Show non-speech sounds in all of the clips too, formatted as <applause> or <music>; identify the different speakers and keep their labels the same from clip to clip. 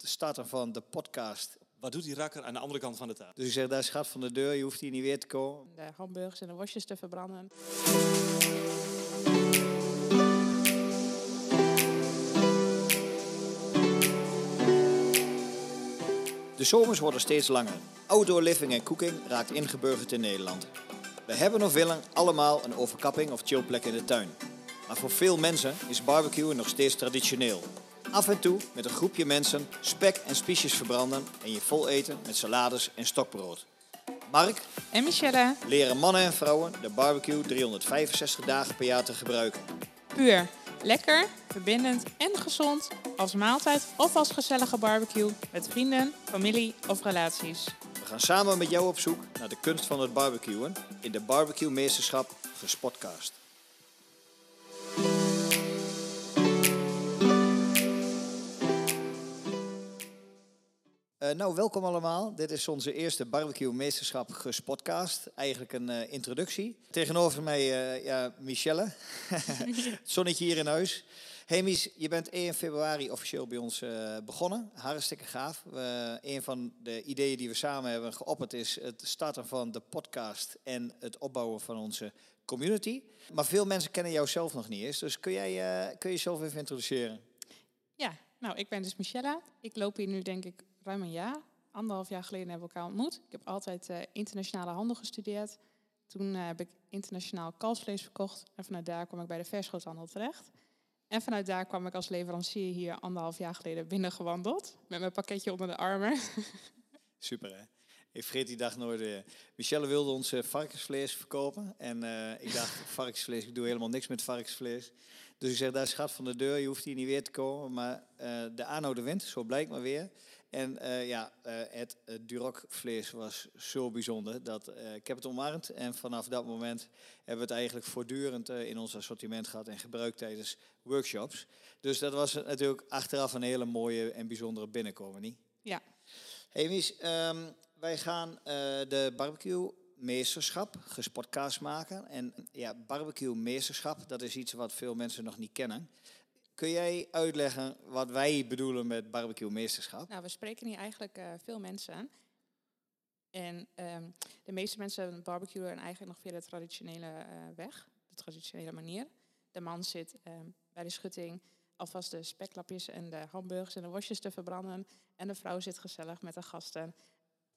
Speaker 1: het starten van de podcast.
Speaker 2: Wat doet die rakker aan de andere kant van de tuin?
Speaker 1: Dus ik zeg, daar is gat van de deur, je hoeft hier niet weer te komen.
Speaker 3: De hamburgers en de worstjes te verbranden.
Speaker 1: De zomers worden steeds langer. Outdoor living en cooking raakt ingeburgerd in Nederland. We hebben of willen allemaal een overkapping of chillplek in de tuin. Maar voor veel mensen is barbecuen nog steeds traditioneel. Af en toe met een groepje mensen spek en spiesjes verbranden en je vol eten met salades en stokbrood. Mark
Speaker 3: En Michelle,
Speaker 1: leren mannen en vrouwen de barbecue 365 dagen per jaar te gebruiken.
Speaker 3: puur. Lekker, verbindend en gezond. Als maaltijd of als gezellige barbecue met vrienden, familie of relaties.
Speaker 1: We gaan samen met jou op zoek naar de kunst van het barbecuen in de Barbecue Meesterschap Gespotcast. Eh, nou, welkom allemaal. Dit is onze eerste Barbecue Meesterschap Gespotcast. Eigenlijk een eh, introductie. Tegenover mij, eh, ja, Michelle. <laughs> Zonnetje hier in huis. Hey Mies, je bent 1 februari officieel bij ons begonnen. Hartstikke gaaf. Een van de ideeën die we samen hebben geopperd is het starten van de podcast en het opbouwen van onze community. Maar veel mensen kennen jou zelf nog niet eens. Dus kun jij kun je jezelf even introduceren?
Speaker 3: Ja, nou, ik ben dus Michelle. Ik loop hier nu denk ik ruim een jaar. Anderhalf jaar geleden hebben we elkaar ontmoet. Ik heb altijd eh, internationale handel gestudeerd. Toen eh, heb ik internationaal kalfsvlees verkocht. En vanuit daar kwam ik bij de versgroothandel terecht. En vanuit daar kwam ik als leverancier hier anderhalf jaar geleden binnengewandeld. Met mijn pakketje onder de armen. <laughs>
Speaker 1: Super hè? Ik vergeet die dag nooit weer. Michelle wilde ons eh, varkensvlees verkopen. En ik dacht, <laughs> varkensvlees, ik doe helemaal niks met varkensvlees. Dus ik zeg, daar is gat van de deur, je hoeft hier niet weer te komen. Maar de aanhouden wint, zo blijkt maar weer. En eh, ja, eh, het uh, Duroc-vlees was zo bijzonder. Dat, eh, ik heb het omarmd en vanaf dat moment hebben we het eigenlijk voortdurend in ons assortiment gehad en gebruikt tijdens workshops. Dus dat was natuurlijk achteraf een hele mooie en bijzondere binnenkomen, niet?
Speaker 3: Ja.
Speaker 1: Hey Mies, ehm, wij gaan de barbecue meesterschap gespotcast maken. En ja, barbecue meesterschap, dat is iets wat veel mensen nog niet kennen. Kun jij uitleggen wat wij bedoelen met barbecue meesterschap?
Speaker 3: Nou, we spreken hier eigenlijk eh, veel mensen. En ehm, de meeste mensen barbecuen eigenlijk nog via de traditionele eh, weg, de traditionele manier. De man zit ehm, bij de schutting alvast de speklapjes en de hamburgers en de worstjes te verbranden. En de vrouw zit gezellig met de gasten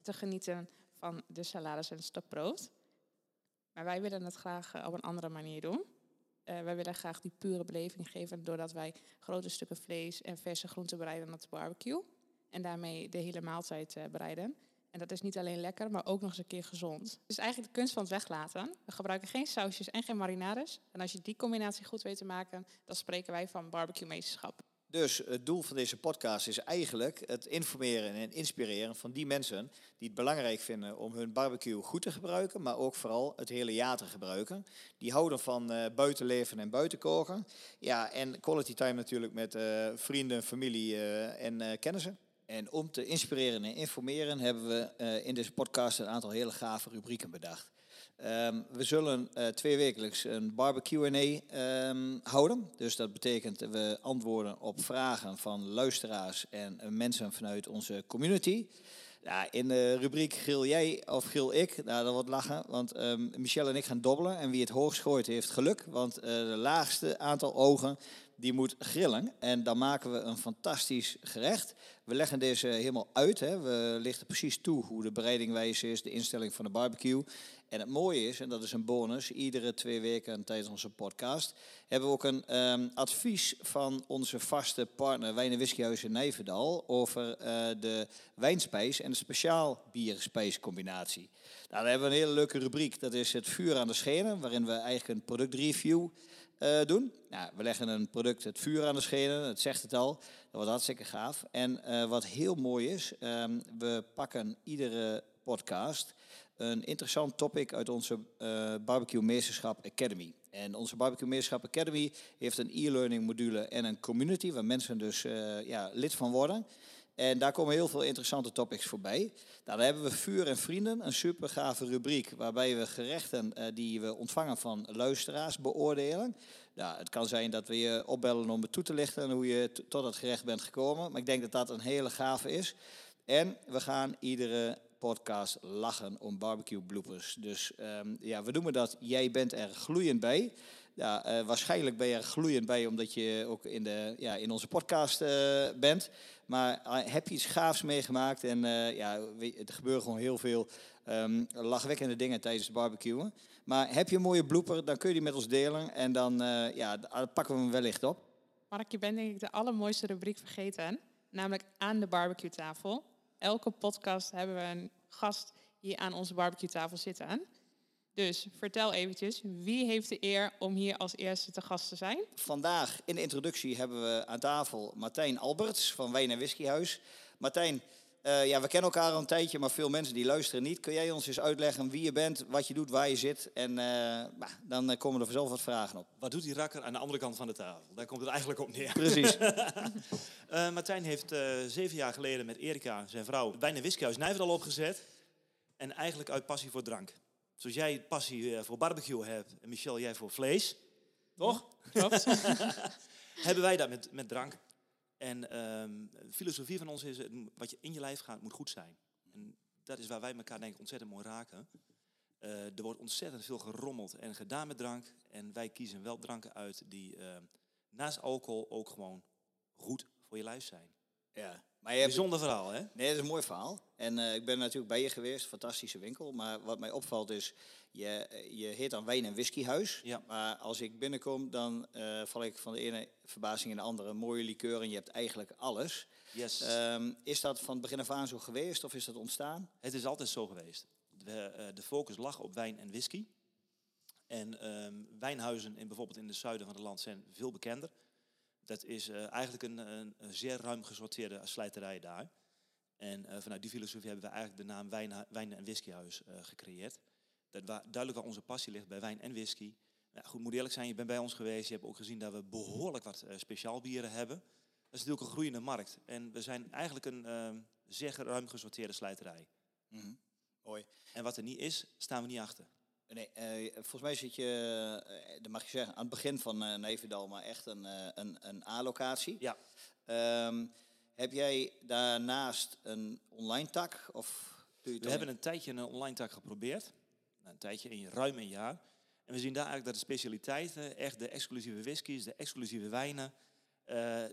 Speaker 3: te genieten van de salades en het. Maar wij willen het graag eh, op een andere manier doen. Eh, wij willen graag die pure beleving geven doordat wij grote stukken vlees en verse groenten bereiden op de barbecue. En daarmee de hele maaltijd eh, bereiden. En dat is niet alleen lekker, maar ook nog eens een keer gezond. Het is eigenlijk de kunst van het weglaten. We gebruiken geen sausjes en geen marinades. En als je die combinatie goed weet te maken, dan spreken wij van barbecue meesterschap.
Speaker 1: Dus het doel van deze podcast is eigenlijk het informeren en inspireren van die mensen die het belangrijk vinden om hun barbecue goed te gebruiken, maar ook vooral het hele jaar te gebruiken. Die houden van uh, buitenleven en buitenkoken. Ja, en quality time natuurlijk met uh, vrienden, familie uh, en kennissen. En om te inspireren en informeren hebben we in deze podcast een aantal hele gave rubrieken bedacht. Um, we zullen uh, twee wekelijks een barbecue um, houden. Dus dat betekent dat we antwoorden op vragen van luisteraars en mensen vanuit onze community. Ja, in de rubriek Gil jij of Gil ik, nou, dat wordt lachen. Want um, Michelle en ik gaan dobbelen. En wie het hoogst gooit heeft geluk. Want uh, de laagste aantal ogen die moet grillen. En dan maken we een fantastisch gerecht. We leggen deze helemaal uit. Hè. We lichten precies toe hoe de bereidingwijze is, de instelling van de barbecue. En het mooie is, en dat is een bonus, iedere twee weken tijdens onze podcast hebben we ook een um, advies van onze vaste partner Wijn en Whiskyhuis in Nijverdal over uh, de wijnspijs en de speciaal bierspijscombinatie. Nou, daar hebben we een hele leuke rubriek, dat is het vuur aan de schenen, waarin we eigenlijk een productreview uh, doen. Nou, we leggen een product het vuur aan de schenen, het zegt het al. Dat wordt hartstikke gaaf. En uh, wat heel mooi is, um, we pakken iedere podcast een interessant topic uit onze uh, Barbecue Meesterschap Academy. En onze Barbecue Meesterschap Academy heeft een e-learning module en een community waar mensen dus ja, lid van worden. En daar komen heel veel interessante topics voorbij. Nou, dan hebben we Vuur en Vrienden, een super gave rubriek waarbij we gerechten eh, die we ontvangen van luisteraars beoordelen. Ja, het kan zijn dat we je opbellen om het toe te lichten hoe je tot het gerecht bent gekomen. Maar ik denk dat dat een hele gave is. En we gaan iedere podcast lachen om barbecue bloopers. Dus ehm, ja, we noemen dat Jij bent er gloeiend bij. Ja, eh, waarschijnlijk ben je er gloeiend bij omdat je ook in, de, ja, in onze podcast eh, bent. Maar eh, heb je iets gaafs meegemaakt? En ja, er gebeuren gewoon heel veel ehm, lachwekkende dingen tijdens het barbecuen. Maar heb je een mooie blooper, dan kun je die met ons delen. En dan ja, d- pakken we hem wellicht op.
Speaker 3: Mark, je bent denk ik de allermooiste rubriek vergeten. Namelijk aan de barbecue tafel. Elke podcast hebben we een gast hier aan onze barbecue tafel zitten. Dus vertel eventjes, wie heeft de eer om hier als eerste te gast te zijn?
Speaker 1: Vandaag in de introductie hebben we aan tafel Martijn Alberts van Wijn en Whiskyhuis. Martijn, eh, ja, we kennen elkaar al een tijdje, maar veel mensen die luisteren niet. Kun jij ons eens uitleggen wie je bent, wat je doet, waar je zit? En eh, nou, dan komen er vanzelf wat vragen op.
Speaker 2: Wat doet die rakker aan de andere kant van de tafel? Daar komt het eigenlijk op neer.
Speaker 1: Precies. <laughs>
Speaker 2: Eh, Martijn heeft eh, zeven jaar geleden met Erika, zijn vrouw, bijna whiskyhuis Nijverdal opgezet. En eigenlijk uit passie voor drank. Zoals jij passie eh, voor barbecue hebt en Michel, jij voor vlees. Toch?
Speaker 3: Klopt. <laughs>
Speaker 2: Hebben wij dat met, met drank. En ehm, de filosofie van ons is, wat je in je lijf gaat, moet goed zijn. En dat is waar wij elkaar denk ik ontzettend mooi raken. Eh, er wordt ontzettend veel gerommeld en gedaan met drank. En wij kiezen wel dranken uit die ehm, naast alcohol ook gewoon goed voor je lijf zijn.
Speaker 1: Ja. Maar je hebt,
Speaker 2: Bijzonder verhaal, hè?
Speaker 1: nee, dat is een mooi verhaal. En eh, ik ben natuurlijk bij je geweest, fantastische winkel. Maar wat mij opvalt is, je, je heet dan Wijn en Whiskyhuis.
Speaker 2: Ja.
Speaker 1: Maar als ik binnenkom, dan eh, val ik van de ene verbazing in de andere. Mooie liqueur en je hebt eigenlijk alles.
Speaker 2: Yes.
Speaker 1: Ehm, is dat van het begin af aan zo geweest of is dat ontstaan?
Speaker 2: Het is altijd zo geweest. We, eh, de focus lag op wijn en whisky. En ehm, wijnhuizen in, bijvoorbeeld in het zuiden van het land zijn veel bekender. Dat is eh, eigenlijk een, een, een zeer ruim gesorteerde slijterij daar. En eh, vanuit die filosofie hebben we eigenlijk de naam wijn, wijn en whiskyhuis eh, gecreëerd. Dat waar, duidelijk waar onze passie ligt bij wijn en whisky. Nou, goed, moet eerlijk zijn, je bent bij ons geweest. Je hebt ook gezien dat we behoorlijk wat speciaalbieren hebben. Dat is natuurlijk een groeiende markt. En we zijn eigenlijk een ehm, zeer ruim gesorteerde slijterij.
Speaker 1: Mooi.
Speaker 2: En wat er niet is, staan we niet achter.
Speaker 1: Nee, eh, volgens mij zit je, eh, dat mag je zeggen, aan het begin van Nevendal, maar echt een, een, een A-locatie.
Speaker 2: Ja.
Speaker 1: Ehm, heb jij daarnaast een online tak? Of doe je het
Speaker 2: We hebben een tijdje een online tak geprobeerd. Nou, Een tijdje, in ruim een jaar. En we zien daar eigenlijk dat de specialiteiten, echt de exclusieve whiskies, de exclusieve wijnen,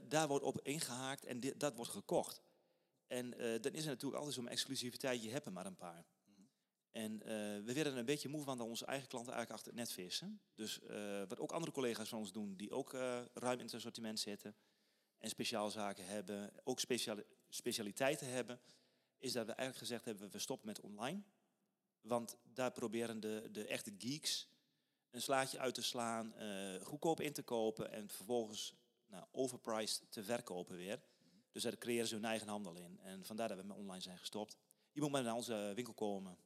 Speaker 2: daar wordt op ingehaakt en dit, dat wordt gekocht. En dan is het natuurlijk altijd zo'n exclusiviteit, je hebt er maar een paar. En eh, we werden een beetje moe van dat onze eigen klanten eigenlijk achter het net vissen. Dus eh, wat ook andere collega's van ons doen, die ook eh, ruim in het assortiment zitten en speciaalzaken hebben, ook speciali- specialiteiten hebben, is dat we eigenlijk gezegd hebben, we stoppen met online. Want daar proberen de, de echte geeks een slaatje uit te slaan, goedkoop in te kopen en vervolgens nou, overpriced te verkopen weer. Dus daar creëren ze hun eigen handel in. En vandaar dat we met online zijn gestopt. Je moet maar naar onze winkel komen.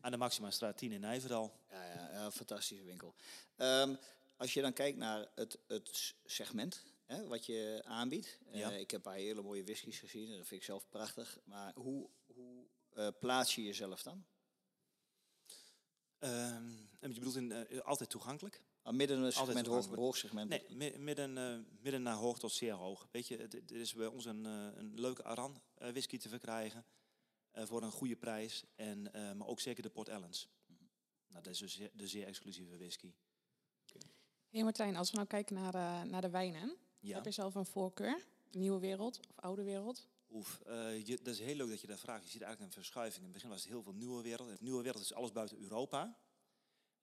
Speaker 2: Aan de Maxima Straat 10 in Nijverdal.
Speaker 1: Ja, ja, ja, fantastische winkel. Ehm, als je dan kijkt naar het, het segment hè, wat je aanbiedt. eh,
Speaker 2: Ja.
Speaker 1: ik heb een paar hele mooie whiskies gezien, dat vind ik zelf prachtig. Maar hoe, hoe eh, plaats je jezelf dan?
Speaker 2: En je bedoelt in, eh, altijd toegankelijk?
Speaker 1: Ah, midden een segment, hoog, hoog segment.
Speaker 2: Nee, mi- midden, midden naar hoog tot zeer hoog. Weet je, het, het is bij ons een, een leuke Aran whisky te verkrijgen. Eh, voor een goede prijs. En, eh, maar ook zeker de Port Ellens. Nou, dat is dus de zeer exclusieve whisky.
Speaker 3: Hey Martijn, als we nou kijken naar, eh, naar de wijnen.
Speaker 2: Ja.
Speaker 3: Heb je zelf een voorkeur? Nieuwe wereld of oude wereld?
Speaker 2: Oef, je, dat is heel leuk dat je dat vraagt. Je ziet eigenlijk een verschuiving. In het begin was het heel veel nieuwe wereld. De nieuwe wereld is alles buiten Europa.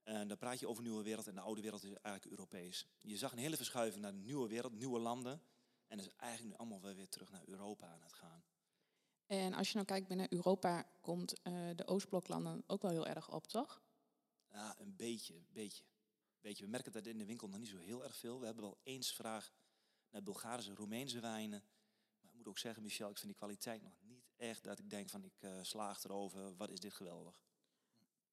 Speaker 2: En dan praat je over nieuwe wereld. En de oude wereld is eigenlijk Europees. Je zag een hele verschuiving naar de nieuwe wereld, nieuwe landen. En dat is eigenlijk nu allemaal weer terug naar Europa aan het gaan.
Speaker 3: En als je nou kijkt binnen Europa, komt eh, de Oostbloklanden ook wel heel erg op, toch?
Speaker 2: Ja, een beetje, beetje. beetje. We merken dat in de winkel nog niet zo heel erg veel. We hebben wel eens vraag naar Bulgarische en Roemeense wijnen. Maar ik moet ook zeggen, Michel, ik vind die kwaliteit nog niet echt dat ik denk van ik eh slaag erover. Wat is dit geweldig.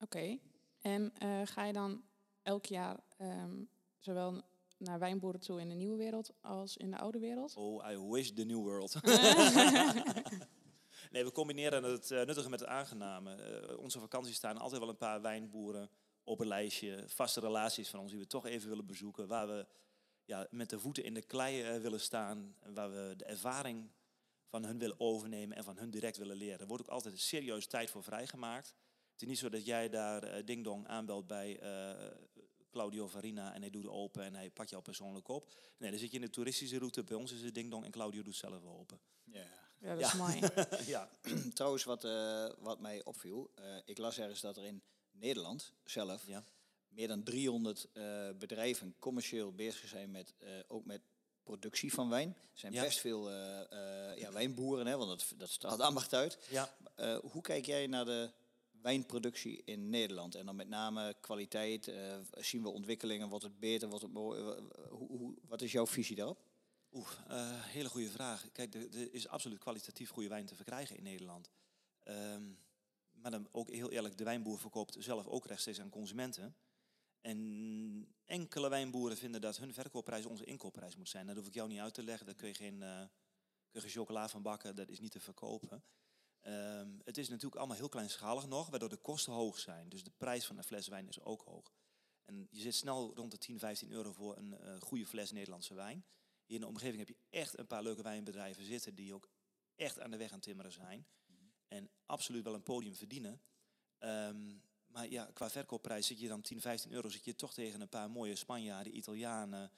Speaker 3: Oké. En eh, ga je dan elk jaar ehm, zowel naar wijnboeren toe in de nieuwe wereld als in de oude wereld?
Speaker 2: Oh, I wish the new world. <laughs> <laughs> Nee, we combineren het uh, nuttige met het aangename. Uh, onze vakanties staan altijd wel een paar wijnboeren op een lijstje. Vaste relaties van ons die we toch even willen bezoeken. Waar we ja, met de voeten in de klei uh, willen staan. En waar we de ervaring van hun willen overnemen en van hun direct willen leren. Er wordt ook altijd serieus tijd voor vrijgemaakt. Het is niet zo dat jij daar ding dong aanbelt bij Claudio Farina en hij doet open en hij pakt jou persoonlijk op. Nee, dan zit je in de toeristische route. Bij ons is het ding dong en Claudio doet zelf open.
Speaker 3: Ja, ja dat is mooi. <laughs>
Speaker 1: ja. <clears throat> Trouwens, wat, uh, wat mij opviel, uh, ik las ergens dat er in Nederland zelf ja. meer dan 300 uh, eh, bedrijven commercieel bezig zijn met ook met productie van wijn. Er zijn ja. best veel ja, wijnboeren, hè, want dat, dat straalt ambacht uit. Ja. hoe kijk jij naar de wijnproductie in Nederland? En dan met name kwaliteit, uh, zien we ontwikkelingen, wordt het beter, wordt het mooi, hoe, hoe, wat is jouw visie daarop?
Speaker 2: Oeh, hele goede vraag. Kijk, er, is absoluut kwalitatief goede wijn te verkrijgen in Nederland. Um, maar dan ook heel eerlijk, de wijnboer verkoopt zelf ook rechtstreeks aan consumenten. En enkele wijnboeren vinden dat hun verkoopprijs onze inkoopprijs moet zijn. Dat hoef ik jou niet uit te leggen. Daar kun je geen, geen chocola van bakken. Dat is niet te verkopen. Um, het is natuurlijk allemaal heel kleinschalig nog, waardoor de kosten hoog zijn. Dus de prijs van een fles wijn is ook hoog. En je zit snel rond de 10, 15 euro voor een uh, goede fles Nederlandse wijn. Hier in de omgeving heb je echt een paar leuke wijnbedrijven zitten die ook echt aan de weg aan timmeren zijn. En absoluut wel een podium verdienen. Um, maar ja, qua verkoopprijs zit je dan 10, 15 euro, zit je toch tegen een paar mooie Spanjaarden, Italianen,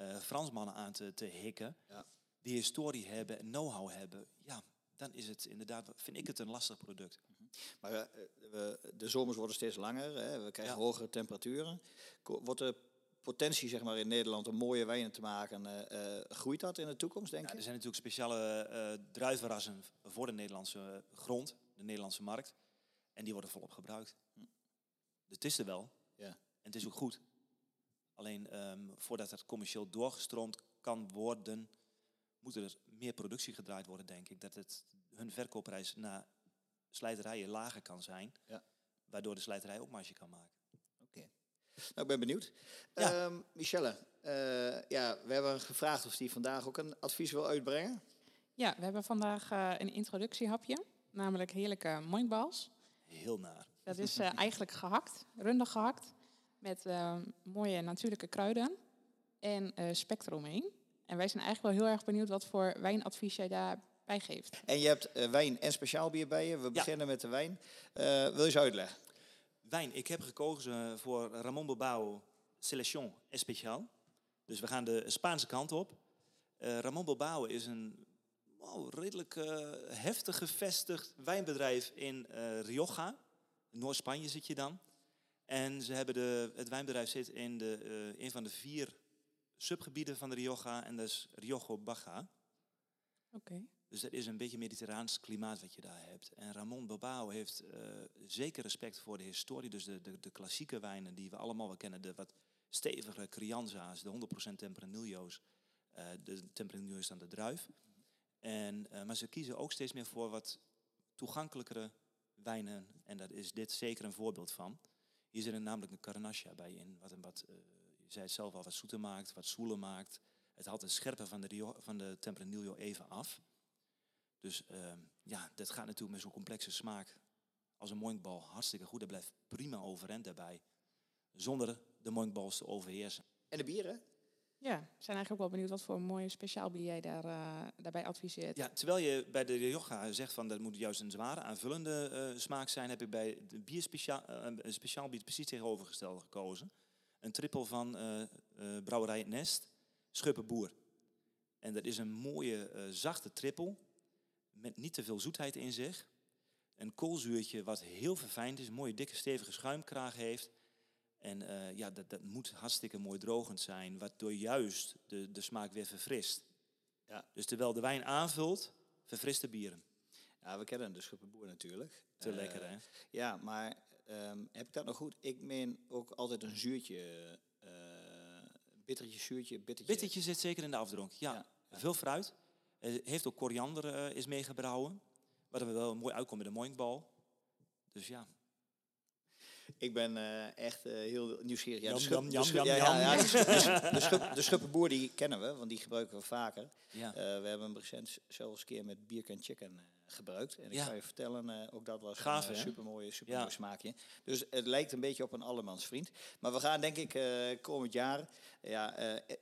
Speaker 2: uh, Fransmannen aan te, te hikken. Ja. Die historie hebben en know-how hebben. Ja, dan is het inderdaad, vind ik het een lastig product. Mhm.
Speaker 1: Maar uh, we, de zomers worden steeds langer, hè? we krijgen hogere temperaturen. Wordt de potentie zeg maar, in Nederland om mooie wijnen te maken, uh, groeit dat in de toekomst, denk
Speaker 2: ja,
Speaker 1: je?
Speaker 2: Er zijn natuurlijk speciale uh, druivenrassen voor de Nederlandse grond, de Nederlandse markt. En die worden volop gebruikt. Hm. Dus het is er wel. Ja. En het is ook goed. Alleen um, voordat het commercieel doorgestroomd kan worden, moet er meer productie gedraaid worden, denk ik. Dat het, hun verkoopprijs naar slijterijen lager kan zijn. Ja. Waardoor de slijterij ook marge kan maken.
Speaker 1: Nou, ik ben benieuwd. Ja. Um, Michelle, uh, ja, we hebben gevraagd of die vandaag ook een advies wil uitbrengen.
Speaker 3: Ja, we hebben vandaag uh, een introductiehapje. Namelijk heerlijke moinkbals.
Speaker 2: Heel naar.
Speaker 3: Dat is uh, <laughs> eigenlijk gehakt, rundig gehakt. Met mooie natuurlijke kruiden en spek eromheen. En wij zijn eigenlijk wel heel erg benieuwd wat voor wijnadvies jij daarbij geeft.
Speaker 1: En je hebt uh, wijn en speciaal bier bij je. We beginnen met de wijn. Uh, wil je ze uitleggen?
Speaker 2: Wijn. Ik heb gekozen voor Ramon Bilbao Selection Especial. Dus we gaan de Spaanse kant op. Uh, Ramon Bilbao is een redelijk heftig gevestigd wijnbedrijf in Rioja. Noord-Spanje zit je dan. En ze hebben de, het wijnbedrijf zit in de, een van de vier subgebieden van de Rioja en dat is Riojo Baja.
Speaker 3: Oké.
Speaker 2: Dus dat is een beetje mediterraans klimaat wat je daar hebt. En Ramon Bilbao heeft uh, zeker respect voor de historie. Dus de, de, de, klassieke wijnen die we allemaal wel kennen. De wat stevige Crianza's, de 100% Tempranillo's. Uh, de Tempranillo is dan de druif. En, uh, maar ze kiezen ook steeds meer voor wat toegankelijkere wijnen. En daar is dit zeker een voorbeeld van. Hier zit er namelijk een Carnascia bij in. Wat een wat je zei het zelf al, wat zoeter maakt, wat zoeler maakt. Het haalt het scherpe van de, Rio, van de Tempranillo even af. Dus uh, ja, dat gaat natuurlijk met zo'n complexe smaak als een moinkbal hartstikke goed. Dat blijft prima overeind daarbij. Zonder de moinkbals te overheersen.
Speaker 1: En de bieren?
Speaker 3: Ja, we zijn eigenlijk ook wel benieuwd wat voor een mooie speciaal bier jij daar, uh, daarbij adviseert.
Speaker 2: Ja, terwijl je bij de Rioja zegt van dat moet juist een zware aanvullende uh, smaak zijn, heb ik bij de bier speciaal, uh, een speciaal bier precies tegenovergestelde gekozen een trippel van uh, uh, Brouwerij Nest, Schuppenboer. En dat is een mooie uh, zachte trippel met niet te veel zoetheid in zich. Een koolzuurtje wat heel verfijnd is, een mooie dikke stevige schuimkraag heeft. En ja, dat, dat moet hartstikke mooi drogend zijn, waardoor juist de, de smaak weer verfrist. Ja. Dus terwijl de wijn aanvult, verfrist de bieren.
Speaker 1: Ja, we kennen de Schuppenboer natuurlijk.
Speaker 2: Te lekker, hè?
Speaker 1: Ja, maar Um, heb ik dat nog goed? Ik meen ook altijd een zuurtje, uh, bittertje, zuurtje, bittertje.
Speaker 2: Bittertje zit zeker in de afdronk, ja. Veel fruit. Het heeft ook koriander uh, is meegebrouwen. Waar we wel mooi uitkomen met de moinkbal. Dus ja.
Speaker 1: Ik ben eh, echt eh, heel nieuwsgierig. Ja, de, ja, ja, de schuppenboer die kennen we, want die gebruiken we vaker. Eh, we hebben hem recent zelfs een keer met Beer Can Chicken gebruikt. En ik kan je vertellen, ook dat was
Speaker 2: Gaaf,
Speaker 1: een
Speaker 2: hè?
Speaker 1: super mooie, super mooi
Speaker 2: Ja.
Speaker 1: smaakje. Dus het lijkt een beetje op een allemansvriend. Maar we gaan denk ik komend jaar, ja,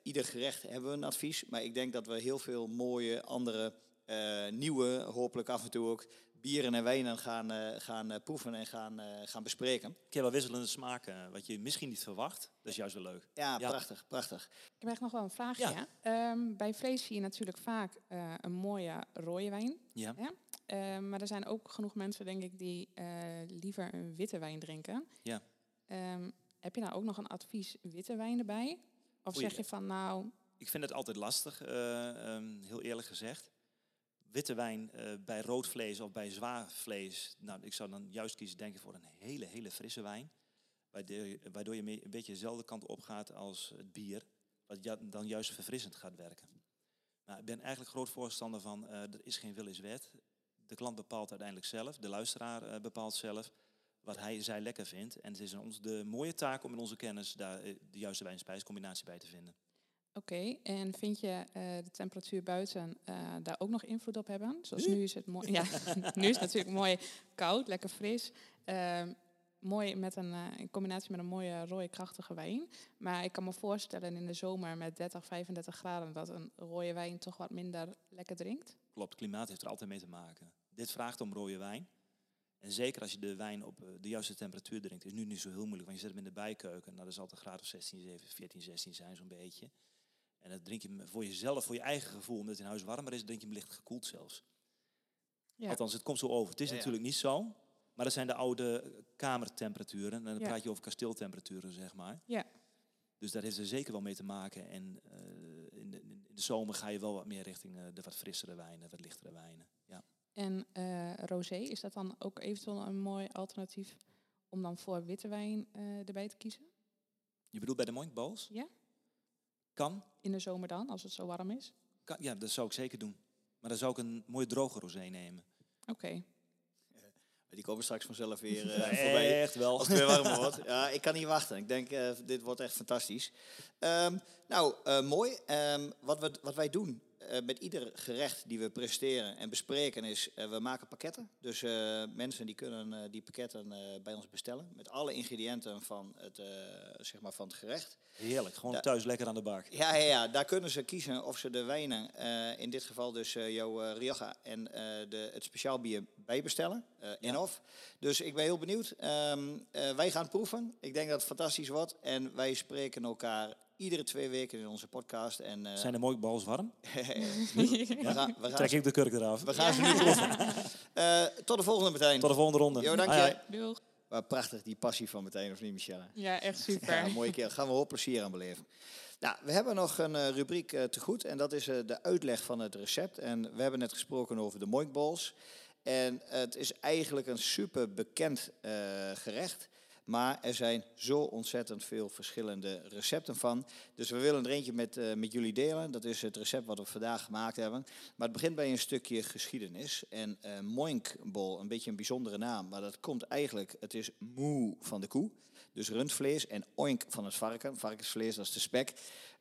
Speaker 1: ieder gerecht hebben we een advies. Maar ik denk dat we heel veel mooie andere nieuwe, hopelijk af en toe ook bieren en wijnen gaan, eh, gaan eh, proeven en gaan, eh, gaan bespreken.
Speaker 2: Ik heb wel wisselende smaken, wat je misschien niet verwacht. Dat is juist wel leuk.
Speaker 1: Ja,
Speaker 2: Ja.
Speaker 1: prachtig, prachtig.
Speaker 3: Ik heb echt nog wel een vraagje.
Speaker 2: Ja.
Speaker 3: Ehm, bij vlees zie je natuurlijk vaak eh, een mooie rode wijn.
Speaker 2: Ja.
Speaker 3: Ehm, maar er zijn ook genoeg mensen, denk ik, die eh, liever een witte wijn drinken.
Speaker 2: Ja.
Speaker 3: Ehm, heb je nou ook nog een advies witte wijn erbij? Of zeg je van nou,
Speaker 2: Ik vind het altijd lastig, eh, ehm, heel eerlijk gezegd. Witte wijn eh, bij rood vlees of bij zwaar vlees. Nou, ik zou dan juist kiezen, denk ik, voor een hele, hele frisse wijn. Waardoor je, een beetje dezelfde kant op gaat als het bier. Wat dan juist verfrissend gaat werken. Nou, ik ben eigenlijk groot voorstander van, eh, er is geen wil is wet. De klant bepaalt uiteindelijk zelf, de luisteraar eh, bepaalt zelf wat hij zij lekker vindt. En het is ons de mooie taak om in onze kennis daar de juiste wijn-spijscombinatie bij te vinden.
Speaker 3: Oké, en vind je eh, de temperatuur buiten eh, daar ook nog invloed op hebben? Zoals nu is het mooi, <laughs> ja, <laughs> nu is het natuurlijk mooi koud, lekker fris. Ehm, mooi met een, eh, in combinatie met een mooie rode krachtige wijn. Maar ik kan me voorstellen in de zomer met 30, 35 graden dat een rode wijn toch wat minder lekker drinkt.
Speaker 2: Klopt, klimaat heeft er altijd mee te maken. Dit vraagt om rode wijn. En zeker als je de wijn op de juiste temperatuur drinkt, is nu niet zo heel moeilijk, want je zet hem in de bijkeuken. Nou, dat zal een graad of 16, 17, 14, 16 zijn, zo'n beetje. En dan drink je hem voor jezelf, voor je eigen gevoel, omdat het in huis warmer is, drink je hem licht gekoeld zelfs.
Speaker 3: Ja.
Speaker 2: Althans, het komt zo over. Het is
Speaker 1: Ja,
Speaker 2: natuurlijk niet zo, maar dat zijn de oude kamertemperaturen. En dan praat je over kasteeltemperaturen, zeg maar.
Speaker 3: Ja.
Speaker 2: Dus daar heeft er zeker wel mee te maken. En eh, in, de, in de zomer ga je wel wat meer richting eh, de wat frissere wijnen, wat lichtere wijnen. Ja.
Speaker 3: En eh rosé, is dat dan ook eventueel een mooi alternatief om dan voor witte wijn erbij te kiezen?
Speaker 2: Je bedoelt bij de Moink Bowls?
Speaker 3: Ja.
Speaker 2: Kan.
Speaker 3: In de zomer dan, als het zo warm is?
Speaker 2: kan. Ja, dat zou ik zeker doen. Maar dan zou ik een mooie droge rosé nemen.
Speaker 3: Oké.
Speaker 1: Die komen straks vanzelf weer eh, <laughs>
Speaker 2: Ja,
Speaker 1: voorbij.
Speaker 2: echt wel.
Speaker 1: Als het weer warmer wordt. Ja, ik kan niet wachten. Ik denk, eh, dit wordt echt fantastisch. Ehm, nou, eh, mooi. Ehm, wat, we, wat wij doen met ieder gerecht die we presenteren en bespreken is, eh, we maken pakketten. Dus eh, mensen die kunnen eh, die pakketten eh, bij ons bestellen. Met alle ingrediënten van het, eh, zeg maar van het gerecht.
Speaker 2: Heerlijk. Gewoon
Speaker 1: Ja.
Speaker 2: thuis lekker aan de bak.
Speaker 1: Ja, ja, ja, daar kunnen ze kiezen of ze de wijnen, eh, in dit geval dus eh, jouw eh, Rioja en eh, de, het speciaal bier bijbestellen. eh in of. Dus ik ben heel benieuwd. Ehm, eh, wij gaan proeven. Ik denk dat het fantastisch wordt. En wij spreken elkaar iedere twee weken in onze podcast. En, eh,
Speaker 2: Zijn de Moink Bowls warm? <laughs>
Speaker 1: we gaan, we gaan,
Speaker 2: Trek ik de kurk eraf.
Speaker 1: we gaan ze nu proeven. Eh, tot de volgende, Martijn.
Speaker 2: Tot de volgende ronde.
Speaker 1: Jo, dank je.
Speaker 3: Doeg.
Speaker 1: Wat prachtig, die passie van Martijn, of niet, Michelle?
Speaker 3: Ja, echt super.
Speaker 1: Ja, mooie keer. Gaan we hoop plezier aan beleven. Nou, we hebben nog een eh, rubriek eh, te goed en dat is eh, de uitleg van het recept. En we hebben net gesproken over de moinkballs. En het is eigenlijk een super bekend eh, gerecht. Maar er zijn zo ontzettend veel verschillende recepten van. Dus we willen er eentje met, eh, met jullie delen. Dat is het recept wat we vandaag gemaakt hebben. Maar het begint bij een stukje geschiedenis. En eh moinkbol, een beetje een bijzondere naam. Maar dat komt eigenlijk, het is moe van de koe. Dus rundvlees en oink van het varken. Varkensvlees, dat is de spek.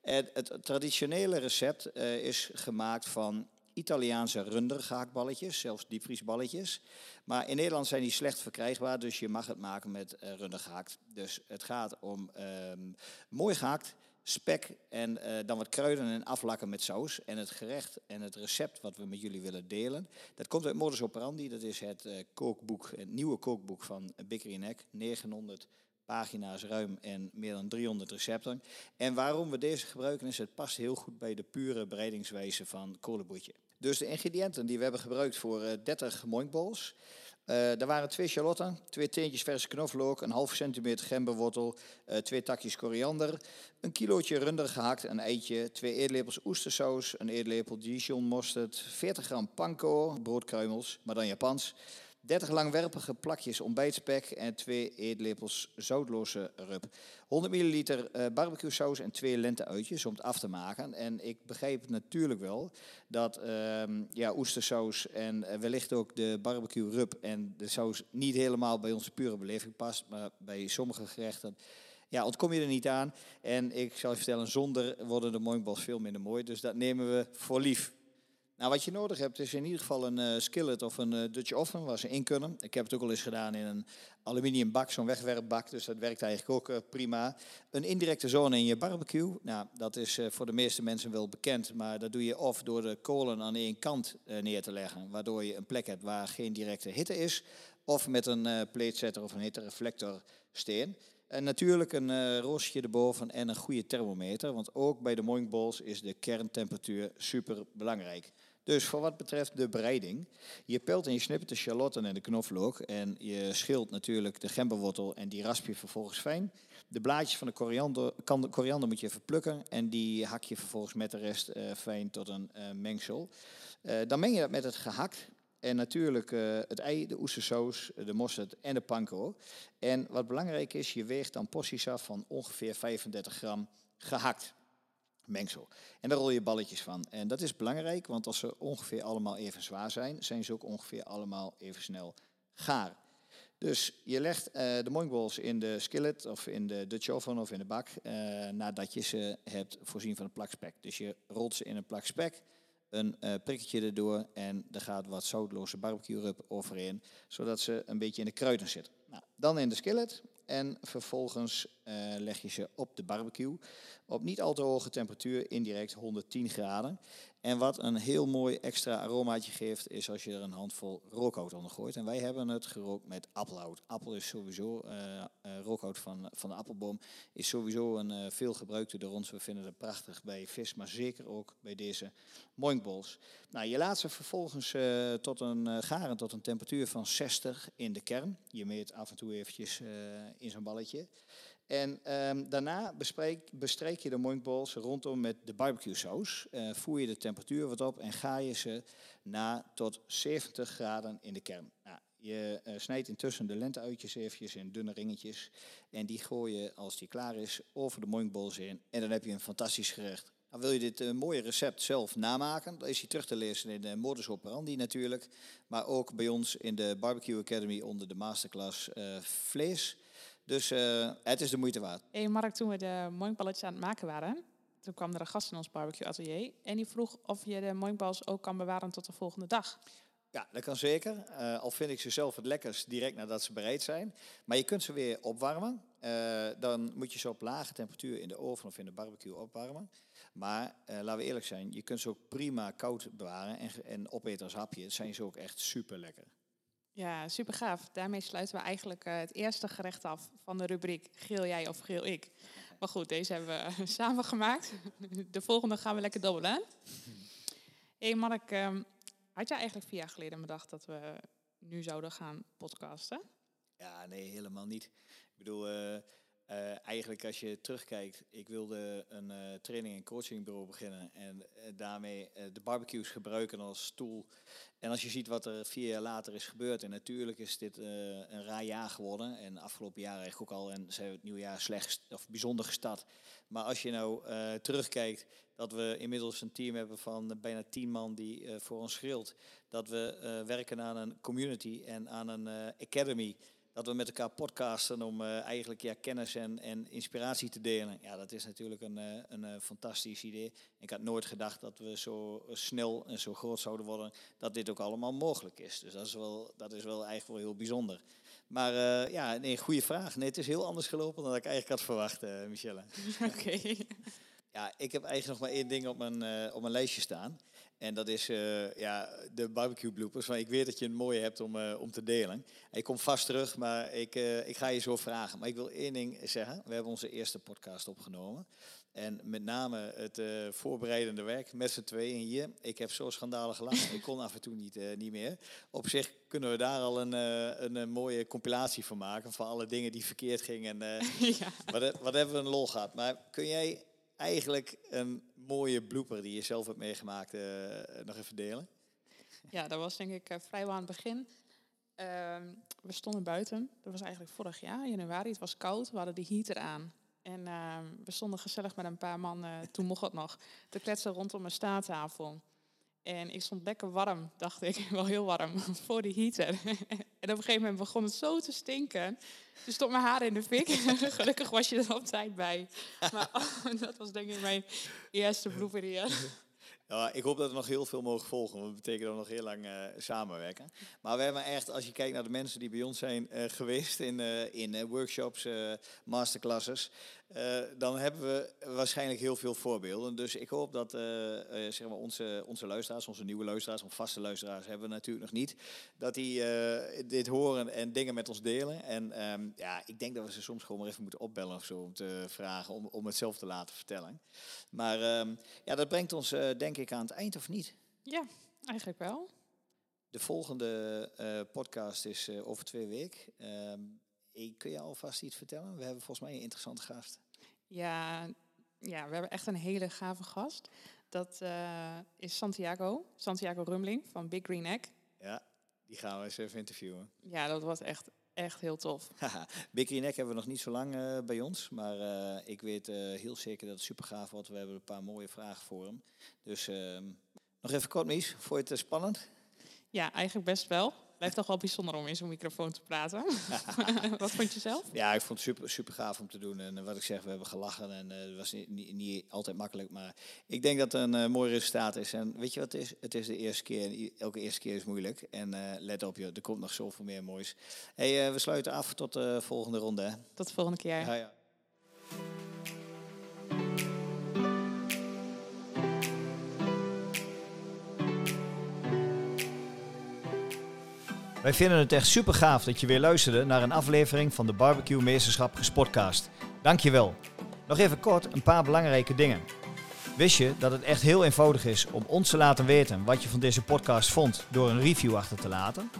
Speaker 1: En het traditionele recept eh, is gemaakt van Italiaanse rundergehaktballetjes, zelfs diepvriesballetjes. Maar in Nederland zijn die slecht verkrijgbaar, dus je mag het maken met rundergehakt. Dus het gaat om ehm, mooi gehakt, spek en eh, dan wat kruiden en aflakken met saus. En het gerecht en het recept wat we met jullie willen delen, dat komt uit Modus Operandi. Dat is het eh, kookboek, het nieuwe kookboek van Bickery Neck, 900 pagina's ruim en meer dan 300 recepten. En waarom we deze gebruiken is, het past heel goed bij de pure bereidingswijze van kolenboetje. Dus de ingrediënten die we hebben gebruikt voor eh, 30 moinkballs. Eh er waren twee shallotten, twee teentjes verse knoflook, een half centimeter gemberwortel, eh, twee takjes koriander, een kilootje runder gehakt, een eitje, twee eetlepels oestersaus, een eetlepel Dijon mosterd, 40 gram panko, broodkruimels, maar dan Japans, 30 langwerpige plakjes ontbijtspek en twee eetlepels zoutloze rub. 100 milliliter uh, barbecue saus en twee lenteuitjes om het af te maken. En ik begreep natuurlijk wel dat uh, ja, oestersaus en uh, wellicht ook de barbecue rub en de saus niet helemaal bij onze pure beleving past. Maar bij sommige gerechten ja, ontkom je er niet aan. En ik zal je vertellen, zonder worden de moinkballs veel minder mooi. Dus dat nemen we voor lief. Nou, wat je nodig hebt is in ieder geval een uh, skillet of een uh, Dutch oven waar ze in kunnen. Ik heb het ook al eens gedaan in een aluminium bak, zo'n wegwerpbak. Dus dat werkt eigenlijk ook uh, prima. Een indirecte zone in je barbecue. Nou, dat is voor de meeste mensen wel bekend. Maar dat doe je of door de kolen aan één kant neer te leggen. Waardoor je een plek hebt waar geen directe hitte is. Of met een pleetsetter of een hittereflector steen. En natuurlijk een uh, roosje erboven en een goede thermometer. Want ook bij de moinkballs is de kerntemperatuur super belangrijk. Dus voor wat betreft de bereiding. Je pelt en je snippert de charlotten en de knoflook. En je schilt natuurlijk de gemberwortel en die rasp je vervolgens fijn. De blaadjes van de koriander, de koriander moet je even plukken. En die hak je vervolgens met de rest uh, fijn tot een uh, mengsel. Uh, dan meng je dat met het gehakt. En natuurlijk het ei, de oestersaus, de mosterd en de panko. En wat belangrijk is, je weegt dan porties af van ongeveer 35 gram gehakt mengsel. En daar rol je balletjes van. En dat is belangrijk, want als ze ongeveer allemaal even zwaar zijn, zijn ze ook ongeveer allemaal even snel gaar. Dus je legt uh, de moinkballs in de skillet of in de Dutch oven of in de bak uh, nadat je ze hebt voorzien van een plak spek. Dus je rolt ze in een plak spek, een uh, prikketje erdoor en er gaat wat zoutloze barbecue rub overheen, zodat ze een beetje in de kruiden zitten. Nou, dan in de skillet en vervolgens uh, leg je ze op de barbecue op niet al te hoge temperatuur, indirect 110 graden. En wat een heel mooi extra aromaatje geeft, is als je er een handvol rookhout onder gooit. En wij hebben het gerookt met appelhout. Appel is sowieso, uh, rookhout van, van de appelboom, is sowieso een veel gebruikte door ons. We vinden het prachtig bij vis, maar zeker ook bij deze moinkballs. Nou, je laat ze vervolgens tot een garen tot een temperatuur van 60 in de kern. Je meet af en toe eventjes in zo'n balletje. En um, daarna bespreek, bestreek je de moinkballs rondom met de barbecue saus. Uh, voer je de temperatuur wat op en ga je ze na tot 70 graden in de kern. Nou, je uh, snijdt intussen de lenteuitjes eventjes in dunne ringetjes. En die gooi je, als die klaar is, over de moinkballs in. En dan heb je een fantastisch gerecht. Nou, wil je dit uh, mooie recept zelf namaken, dan is hij terug te lezen in de Modus Operandi natuurlijk. Maar ook bij ons in de Barbecue Academy onder de masterclass vlees. Dus uh, het is de moeite waard.
Speaker 3: Hey Mark, toen we de moinkballetjes aan het maken waren, toen kwam er een gast in ons barbecue atelier. En die vroeg of je de moinkbals ook kan bewaren tot de volgende dag.
Speaker 1: Ja, dat kan zeker. Al vind ik ze zelf het lekkerst direct nadat ze bereid zijn. Maar je kunt ze weer opwarmen. Uh, dan moet je ze op lage temperatuur in de oven of in de barbecue opwarmen. Maar uh, laten we eerlijk zijn, je kunt ze ook prima koud bewaren en, en opeten als hapje. Zijn ze ook echt super lekker.
Speaker 3: Ja, super gaaf. Daarmee sluiten we eigenlijk uh, het eerste gerecht af van de rubriek Geel jij of Geel ik. <laughs> Maar goed, deze hebben we <laughs> samen gemaakt. De volgende gaan we lekker dubbelen. Hé hey Mark, um, had jij eigenlijk vier jaar geleden bedacht dat we nu zouden gaan podcasten?
Speaker 1: Ja, nee, helemaal niet. Bedoel, uh, uh, eigenlijk als je terugkijkt, ik wilde een uh, training- en coachingbureau beginnen en daarmee de barbecues gebruiken als tool. En als je ziet wat er vier jaar later is gebeurd, en natuurlijk is dit een raar jaar geworden en afgelopen jaar eigenlijk ook al, en zijn we het nieuwe jaar slecht of bijzonder gestart. Maar als je nou terugkijkt, dat we inmiddels een team hebben van bijna tien man die voor ons schreeuwt, dat we werken aan een community en aan een academy dat we met elkaar podcasten om uh, eigenlijk ja, kennis en, en inspiratie te delen. Ja, dat is natuurlijk een, uh, een uh, fantastisch idee. Ik had nooit gedacht dat we zo snel en zo groot zouden worden, dat dit ook allemaal mogelijk is. Dus dat is wel, dat is wel eigenlijk wel heel bijzonder. Maar ja, nee, goede vraag. Nee, het is heel anders gelopen dan ik eigenlijk had verwacht, Michelle. <laughs> <laughs>
Speaker 3: Oké. Okay.
Speaker 1: Ja, ik heb eigenlijk nog maar één ding op mijn, op mijn lijstje staan. En dat is uh, ja, de barbecue bloopers. Maar ik weet dat je een mooie hebt om, uh, om te delen. Ik kom vast terug, maar ik, uh, ik ga je zo vragen. Maar ik wil één ding zeggen. We hebben onze eerste podcast opgenomen. En met name het voorbereidende werk met z'n tweeën hier. Ik heb zo schandalig gelachen. ik kon af en toe niet, niet meer. Op zich kunnen we daar al een, een, een, mooie compilatie van maken. Van alle dingen die verkeerd gingen. En, <laughs> ja. wat, wat hebben we een lol gehad. Maar kun jij eigenlijk een mooie blooper die je zelf hebt meegemaakt uh, nog even delen?
Speaker 3: Ja, dat was denk ik uh, vrijwel aan het begin. Ehm, we stonden buiten. Dat was eigenlijk vorig jaar, januari. Het was koud. We hadden de heater aan. En ehm, we stonden gezellig met een paar man, eh, <laughs> toen mocht het nog, te kletsen rondom een staattafel. En ik stond lekker warm, dacht ik, <laughs> wel heel warm, <laughs> voor de heater. En op een gegeven moment begon het zo te stinken. Dus stond mijn haar in de fik. <laughs> Gelukkig was je er op tijd bij. Maar <laughs> dat was denk ik mijn eerste blooper. <laughs>
Speaker 1: Ja, ik hoop dat we nog heel veel mogen volgen, want dat betekent dat we nog heel lang uh, samenwerken. Maar we hebben echt, als je kijkt naar de mensen die bij ons zijn uh, geweest in, uh, in workshops, masterclasses, dan hebben we waarschijnlijk heel veel voorbeelden. Dus ik hoop dat zeg maar onze, onze luisteraars, onze nieuwe luisteraars, onze vaste luisteraars hebben we natuurlijk nog niet, dat die dit horen en dingen met ons delen. En um, ja, ik denk dat we ze soms gewoon maar even moeten opbellen of zo om te vragen, om, om het zelf te laten vertellen. Maar um, ja, dat brengt ons denk ik aan het eind of niet?
Speaker 3: Ja, eigenlijk wel.
Speaker 1: De volgende podcast is over twee weken. Ik, kun je alvast iets vertellen? We hebben volgens mij een interessante gast.
Speaker 3: Ja, ja we hebben echt een hele gave gast. Dat uh, is Santiago, Santiago Rumling van Big Green Egg.
Speaker 1: Ja, die gaan we eens even interviewen.
Speaker 3: Ja, dat was echt echt heel tof. <laughs>
Speaker 1: Big Green Egg hebben we nog niet zo lang uh, bij ons. Maar uh, ik weet heel zeker dat het super gaaf wordt. We hebben een paar mooie vragen voor hem. Dus ehm, nog even kort, Mies. Vond je het spannend?
Speaker 3: Ja, eigenlijk best wel blijft toch wel bijzonder om in zo'n microfoon te praten. <laughs> wat vond je zelf?
Speaker 1: Ja, ik vond het super, super gaaf om te doen. En wat ik zeg, we hebben gelachen en uh, het was niet, niet, niet, altijd makkelijk. Maar ik denk dat het een uh, mooi resultaat is. En weet je wat het is? Het is de eerste keer en elke eerste keer is moeilijk. En uh, let op, je, er komt nog zoveel meer moois. Hey, we sluiten af tot de volgende ronde. Hè?
Speaker 3: Tot de volgende keer.
Speaker 1: Ja, ja. Wij vinden het echt super gaaf dat je weer luisterde naar een aflevering van de Barbecue Meesterschap Gespotcast. Dankjewel. Nog even kort een paar belangrijke dingen. Wist je dat het echt heel eenvoudig is om ons te laten weten wat je van deze podcast vond door een review achter te laten?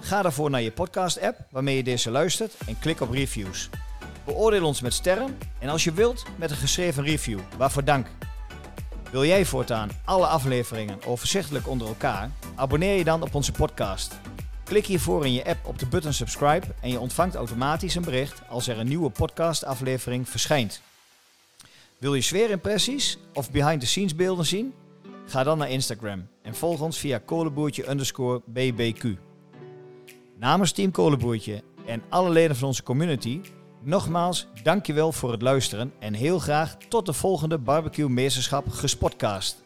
Speaker 1: Ga daarvoor naar je podcast-app waarmee je deze luistert en klik op reviews. Beoordeel ons met sterren en als je wilt met een geschreven review. Waarvoor dank. Wil jij voortaan alle afleveringen overzichtelijk onder elkaar? Abonneer je dan op onze podcast. Klik hiervoor in je app op de button subscribe en je ontvangt automatisch een bericht als er een nieuwe podcastaflevering verschijnt. Wil je sfeerimpressies of behind the scenes beelden zien? Ga dan naar Instagram en volg ons via kolenboertje underscore. Namens Team Kolenboertje en alle leden van onze community, nogmaals dankjewel voor het luisteren en heel graag tot de volgende Barbecue Meesterschap Gespotcast.